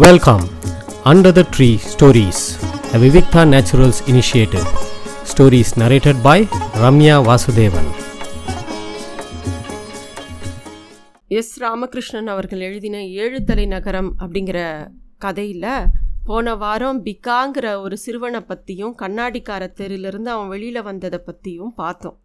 Welcome under the tree stories a Vivikta naturals initiative stories narrated by Ramya Vasudevan S Ramakrishnan அவர்கள் எழுதின ஏழு நகரம் அப்படிங்கிற கதையில் போன வாரம் பிகாங்கிற ஒரு சிறுவனை பற்றியும் கண்ணாடிக்கார தெருவிலிருந்து அவன் வெளியில் வந்ததை பற்றியும் பார்த்தோம்.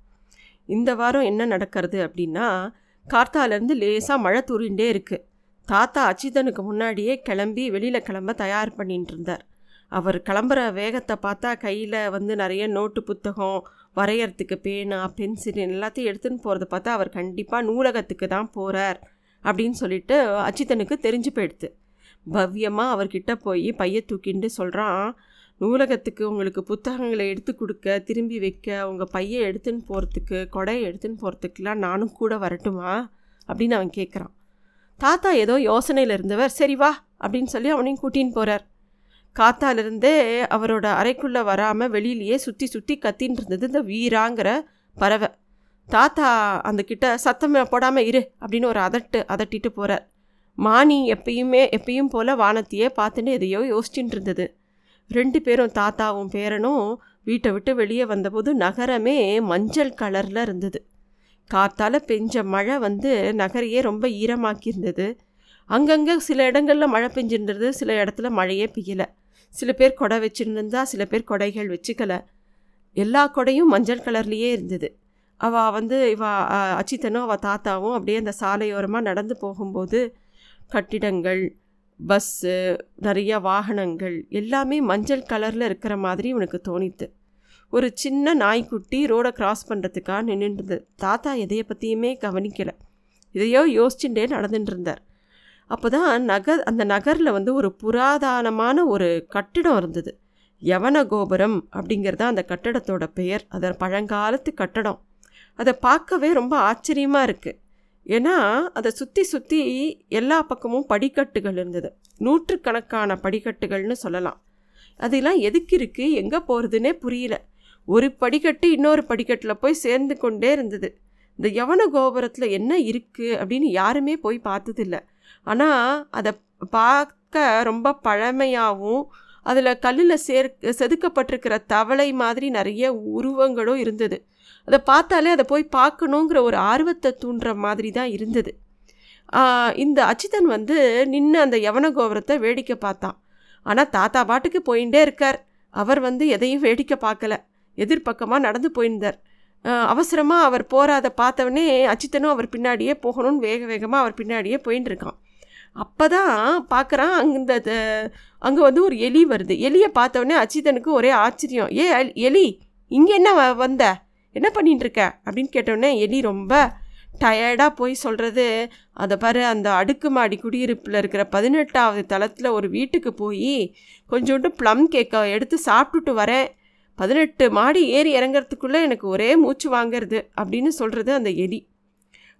இந்த வாரம் என்ன நடக்கிறது அப்படின்னா கார்த்தாலேருந்து லேசாக மழை தூரிண்டே இருக்குது தாத்தா அச்சிதனுக்கு முன்னாடியே கிளம்பி வெளியில் கிளம்ப தயார் பண்ணிட்டு இருந்தார் அவர் கிளம்புற வேகத்தை பார்த்தா கையில் வந்து நிறைய நோட்டு புத்தகம் வரையறதுக்கு பேனா பென்சில் எல்லாத்தையும் எடுத்துன்னு போகிறத பார்த்தா அவர் கண்டிப்பாக நூலகத்துக்கு தான் போகிறார் அப்படின்னு சொல்லிட்டு அச்சித்தனுக்கு தெரிஞ்சு போயிடுது. பவ்யமாக அவர்கிட்ட போய் பைய தூக்கிண்டு சொல்கிறான் நூலகத்துக்கு உங்களுக்கு புத்தகங்களை எடுத்து கொடுக்க திரும்பி வைக்க உங்கள் பையை எடுத்துன்னு போகிறதுக்கு கொடையை எடுத்துன்னு போகிறதுக்குலாம் நானும் கூட வரட்டுமா? அப்படின்னு அவன் கேட்குறான் தாத்தா ஏதோ யோசனையில் இருந்தவர் சரி வா அப்படின்னு சொல்லி அவனையும் கூட்டின்னு போகிறார் காத்தாலிருந்தே அவரோட அறைக்குள்ளே வராமல் வெளியிலேயே சுற்றி சுற்றி கத்தின்னு இருந்தது இந்த வீராங்கிற பறவை. தாத்தா அந்த கிட்ட சத்தம் போடாமல் இரு அப்படின்னு ஒரு அதட்டு அதட்டிட்டு போகிறார் மானி எப்பயுமே எப்பயும் போல் வானத்தையே பார்த்துட்டு எதையோ யோசிச்சுட்டு இருந்தது. ரெண்டு பேரும் தாத்தாவும் பேரனும் வீட்டை விட்டு வெளியே வந்தபோது நகரமே மஞ்சள் கலரில் இருந்தது. காத்தால் பெஞ்ச மழை வந்து நகரையே ரொம்ப ஈரமாக்கியிருந்தது. அங்கங்கே சில இடங்களில் மழை பெஞ்சிருந்தது சில இடத்துல மழையே பெய்யலை. சில பேர் கொடை வச்சுருந்தா சில பேர் கொடைகள் வச்சுக்கலை. எல்லா கொடையும் மஞ்சள் கலர்லேயே இருந்தது. அவள் வந்து இவ அச்சித்தனும் அவள் தாத்தாவும் அப்படியே அந்த சாலையோரமாக நடந்து போகும்போது கட்டிடங்கள் பஸ்ஸு நிறைய வாகனங்கள் எல்லாமே மஞ்சள் கலரில் இருக்கிற மாதிரி இவனுக்கு தோணித்து. ஒரு சின்ன நாய்க்குட்டி ரோடை கிராஸ் பண்ணுறதுக்காக நின்றுருந்தது தாத்தா எதையை பற்றியுமே கவனிக்கலை. இதையோ யோசிச்சுட்டே நடந்துட்டு இருந்தார் அப்போ தான் நகர் அந்த நகரில் வந்து ஒரு புராதனமான ஒரு கட்டிடம் இருந்தது. யவன கோபுரம் அப்படிங்கிறது அந்த கட்டடத்தோட பெயர். அது பழங்காலத்து கட்டடம். அதை பார்க்கவே ரொம்ப ஆச்சரியமாக இருக்குது ஏன்னா அதை சுற்றி சுற்றி எல்லா பக்கமும் படிக்கட்டுகள் இருந்தது. நூற்றுக்கணக்கான படிக்கட்டுகள்னு சொல்லலாம். அதெல்லாம் எதுக்கு இருக்குது எங்கே போகிறதுனே புரியல. ஒரு படிக்கட்டு இன்னொரு படிக்கட்டில் போய் சேர்ந்து கொண்டே இருந்தது. இந்த யவன கோபுரத்தில் என்ன இருக்குது அப்படின்னு யாருமே போய் பார்த்ததில்ல. ஆனால் அதை பார்க்க ரொம்ப பழமையாகவும் அதில் கல்லில் சேர் செதுக்கப்பட்டிருக்கிற தவளை மாதிரி நிறைய உருவங்களும் இருந்தது. அதை பார்த்தாலே அதை போய் பார்க்கணுங்கிற ஒரு ஆர்வத்தை தூண்டுற மாதிரி தான் இருந்தது. இந்த அச்சிதன் வந்து நின்று அந்த யவன கோபுரத்தை வேடிக்கை பார்த்தான். ஆனால் தாத்தா பாட்டுக்கு போயிட்டே இருக்கார். அவர் வந்து எதையும் வேடிக்கை பார்க்கல. எதிர்பக்கமாக நடந்து போயிருந்தார். அவசரமாக அவர் போகிறத பார்த்தவொடனே அச்சித்தனும் அவர் பின்னாடியே போகணும்னு வேக வேகமாக அவர் பின்னாடியே போயின்னு இருக்கான் அப்போ தான் பார்க்குறான் அங்கே அங்கே வந்து ஒரு எலி வருது. எலியை பார்த்தவொடனே அச்சித்தனுக்கு ஒரே ஆச்சரியம். ஏ எலி இங்கே என்ன வ- வந்த? என்ன பண்ணிட்டுருக்க அப்படின்னு கேட்டோடனே எலி ரொம்ப டயர்டாக போய் சொல்கிறது அதை பாரு அந்த அடுக்குமாடி குடியிருப்பில் இருக்கிற பதினெட்டாவது தளத்தில் ஒரு வீட்டுக்கு போய் கொஞ்சோண்டு ப்ளம் கேக்கை எடுத்து சாப்பிட்டுட்டு வரேன். பதினெட்டு மாடி ஏறி இறங்கிறதுக்குள்ளே எனக்கு ஒரே மூச்சு வாங்குறது அப்படின்னு சொல்கிறது அந்த எலி.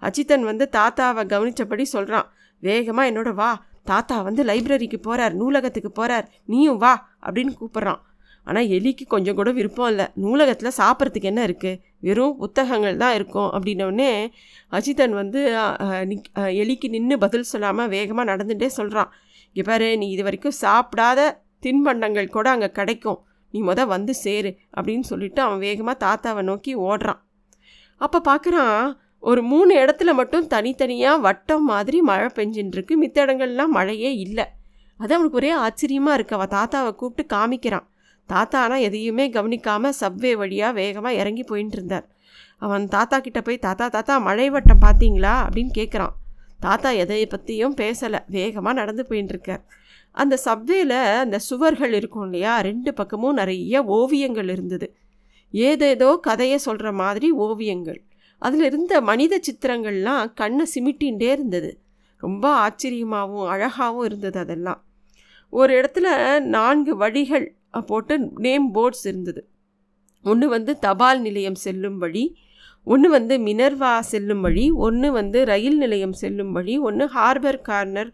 அச்சித்தன் வந்து தாத்தாவை கவனித்தபடி சொல்கிறான் வேகமாக என்னோட வா. தாத்தா வந்து லைப்ரரிக்கு போகிறார் நூலகத்துக்கு போகிறார் நீயும் வா அப்படின்னு கூப்பிட்றான். ஆனால் எலிக்கு கொஞ்சம் கூட விருப்பம் இல்லை. நூலகத்தில் சாப்பிட்றதுக்கு என்ன இருக்குது வெறும் புத்தகங்கள் தான் இருக்கும் அப்படின்னோடனே அஜிதன் வந்து எலிக்கு நின்று பதில் சொல்லாமல் வேகமாக நடந்துகிட்டே சொல்கிறான் இங்கே பாரு நீ இது வரைக்கும் சாப்பிடாத தின்பண்டங்கள் கூட அங்கே கிடைக்கும். நீ மொதல் வந்து சேரு அப்படின்னு சொல்லிட்டு அவன் வேகமாக தாத்தாவை நோக்கி ஓடுறான். அப்போ பார்க்குறான் ஒரு மூணு இடத்துல மட்டும் தனித்தனியாக வட்டம் மாதிரி மழை பெஞ்சின்னு மித்த இடங்கள்லாம் மழையே இல்லை. அது அவனுக்கு ஒரே ஆச்சரியமாக இருக்கு. அவன் தாத்தாவை கூப்பிட்டு காமிக்கிறான். தாத்தா ஆனால் எதையுமே கவனிக்காமல் சப்வே வழியாக வேகமாக இறங்கி போயின்னு இருந்தார் அவன் தாத்தா கிட்டே போய் தாத்தா தாத்தா மழை வட்டம் பார்த்தீங்களா? அப்படின்னு கேட்குறான் தாத்தா எதை பற்றியும் பேசலை. வேகமாக நடந்து போயின்னு இருக்கார் அந்த சப்வேல அந்த சுவர்கள் இருக்கும் இல்லையா? ரெண்டு பக்கமும் நிறைய ஓவியங்கள் இருந்தது. ஏதேதோ கதையை சொல்கிற மாதிரி ஓவியங்கள். அதில் இருந்த மனித சித்திரங்கள்லாம் கண்ணை சிமிட்டின்ண்டே இருந்தது. ரொம்ப ஆச்சரியமாகவும் அழகாகவும் இருந்தது அதெல்லாம். ஒரு இடத்துல நான்கு வழிகள் போட்டு நேம் போர்ட்ஸ் இருந்தது. ஒன்று வந்து தபால் நிலையம் செல்லும் வழி ஒன்று வந்து மினர்வா செல்லும் வழி ஒன்று வந்து ரயில் நிலையம் செல்லும் வழி ஒன்று ஹார்பர் கார்னர்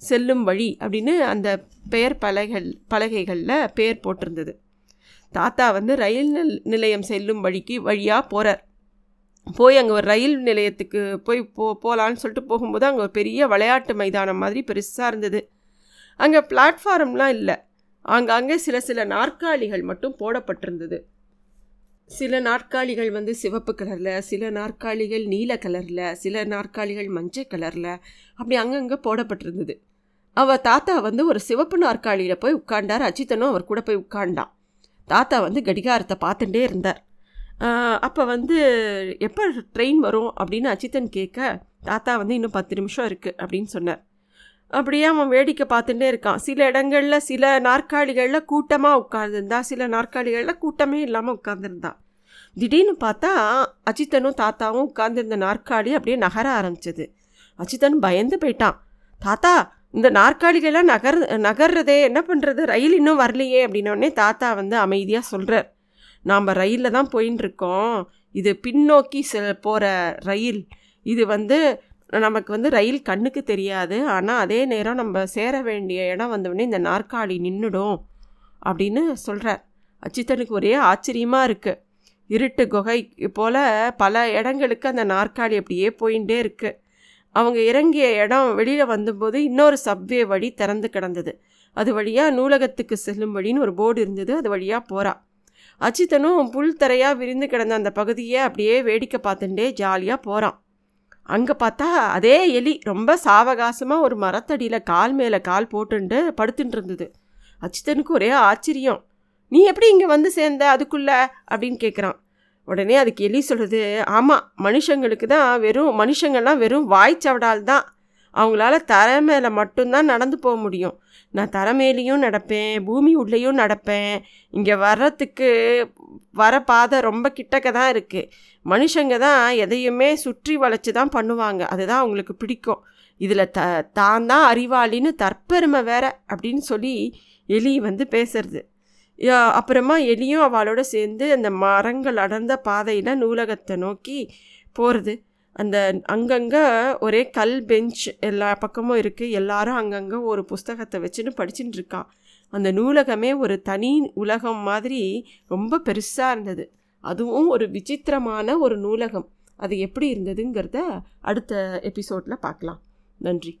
செல்லும் வழி அப்படின்னு அந்த பெயர் பலகைகள் பலகைகளில் பெயர் போட்டிருந்தது. தாத்தா வந்து ரயில் நிலையம் செல்லும் வழிக்கு வழியாக போகிறார் போய் அங்கே ஒரு ரயில் நிலையத்துக்கு போய் போ போகலான்னு சொல்லிட்டு போகும்போது அங்கே ஒரு பெரிய விளையாட்டு மைதானம் மாதிரி பெருசாக இருந்தது. அங்கே பிளாட்ஃபாரம்லாம் இல்லை. ஆங்காங்கே சில சில நாற்காலிகள் மட்டும் போடப்பட்டிருந்தது. சில நாற்காலிகள் வந்து சிவப்பு கலரில் சில நாற்காலிகள் நீல கலரில் சில நாற்காலிகள் மஞ்சள் கலரில் அப்படி அங்கங்கே போடப்பட்டிருந்தது. அவள் தாத்தா வந்து ஒரு சிவப்பு நாற்காலியில் போய் உட்காண்டார் அஜித்தனும் அவர் கூட போய் உட்காண்டான் தாத்தா வந்து கடிகாரத்தை பார்த்துட்டே இருந்தார். அப்போ வந்து எப்போ ட்ரெயின் வரும் அப்படின்னு அஜித்தன் கேட்க தாத்தா வந்து இன்னும் பத்து நிமிஷம் இருக்குது அப்படின்னு சொன்னார். அப்படியே அவன் வேடிக்கை பார்த்துட்டே இருக்கான். சில இடங்களில் சில நாற்காலிகளில் கூட்டமாக உட்கார்ந்துருந்தா சில நாற்காலிகளில் கூட்டமே இல்லாமல் உட்காந்துருந்தான் திடீர்னு பார்த்தா அஜித்தனும் தாத்தாவும் உட்காந்துருந்த நாற்காலி அப்படியே நகர ஆரம்பிச்சது. அஜித்தன் பயந்து போயிட்டான். தாத்தா இந்த நாற்காலிகள்லாம் நகர் நகர்றதே என்ன பண்ணுறது ரயில் இன்னும் வரலையே அப்படின்னோடனே தாத்தா வந்து அமைதியாக சொல்கிறார் நாம் ரயிலில் தான் போயின்னு இருக்கோம் இது பின்னோக்கி செ போகிற ரயில். இது வந்து நமக்கு வந்து ரயில் கண்ணுக்கு தெரியாது. ஆனால் அதே நேரம் நம்ம சேர வேண்டிய இடம் வந்தோடனே இந்த நாற்காலி நின்றுடும் அப்படின்னு சொல்கிறார் அச்சித்தனுக்கு ஒரே ஆச்சரியமாக இருக்குது இருட்டு குகை போல் பல இடங்களுக்கு அந்த நாற்காலி அப்படியே போயிட்டே இருக்குது அவங்க இறங்கிய இடம் வெளியில் வந்தபோது இன்னொரு சப்வே வழி திறந்து கிடந்தது. அது வழியாக நூலகத்துக்கு செல்லும் வழின்னு ஒரு போர்டு இருந்தது. அது வழியாக போகிறா அச்சித்தனும் புல் தரையாக விரிந்து கிடந்த அந்த பகுதியை அப்படியே வேடிக்கை பார்த்துட்டே ஜாலியாக போகிறான் அங்கே பார்த்தா அதே எலி ரொம்ப சாவகாசமாக ஒரு மரத்தடியில் கால் மேலே கால் போட்டுண்டு படுத்துட்டு இருந்தது. அச்சித்தனுக்கு ஒரே ஆச்சரியம். நீ எப்படி இங்கே வந்து சேர்ந்த? அதுக்குள்ள? அப்படின்னு கேட்குறான் உடனே அதுக்கு எலி சொல்கிறது ஆமாம் மனுஷங்களுக்கு தான் வெறும் மனுஷங்கள்லாம் வெறும் வாய்ச்சவடால் தான். அவங்களால தரை மேலே மட்டும்தான் நடந்து போக முடியும். நான் தரை மேலேயும் நடப்பேன் பூமி உள்ளேயும் நடப்பேன். இங்கே வர்றதுக்கு வர பாதை ரொம்ப கிட்டக்க தான் இருக்குது மனுஷங்க தான் எதையுமே சுற்றி வளைச்சி தான் பண்ணுவாங்க. அதுதான் அவங்களுக்கு பிடிக்கும். இதில் த தான் தான் அறிவாளின்னு தற்பெருமை வேற அப்படின்னு சொல்லி எலி வந்து பேசுறது. அப்புறமா எலியும் அவளோட சேர்ந்து அந்த மரங்கள் அடர்ந்த பாதையில் நூலகத்தை நோக்கி போகிறது அந்த அங்கங்கே ஒரே கல் பெஞ்ச் எல்லா பக்கமும் இருக்குது எல்லாரும் அங்கங்கே ஒரு புஸ்தகத்தை வச்சுன்னு படிச்சுட்டு இருக்கான் அந்த நூலகமே ஒரு தனி உலகம் மாதிரி ரொம்ப பெருசாக இருந்தது. அதுவும் ஒரு விசித்திரமான ஒரு நூலகம். அது எப்படி இருந்ததுங்கிறத அடுத்த எபிசோடில் பார்க்கலாம். நன்றி.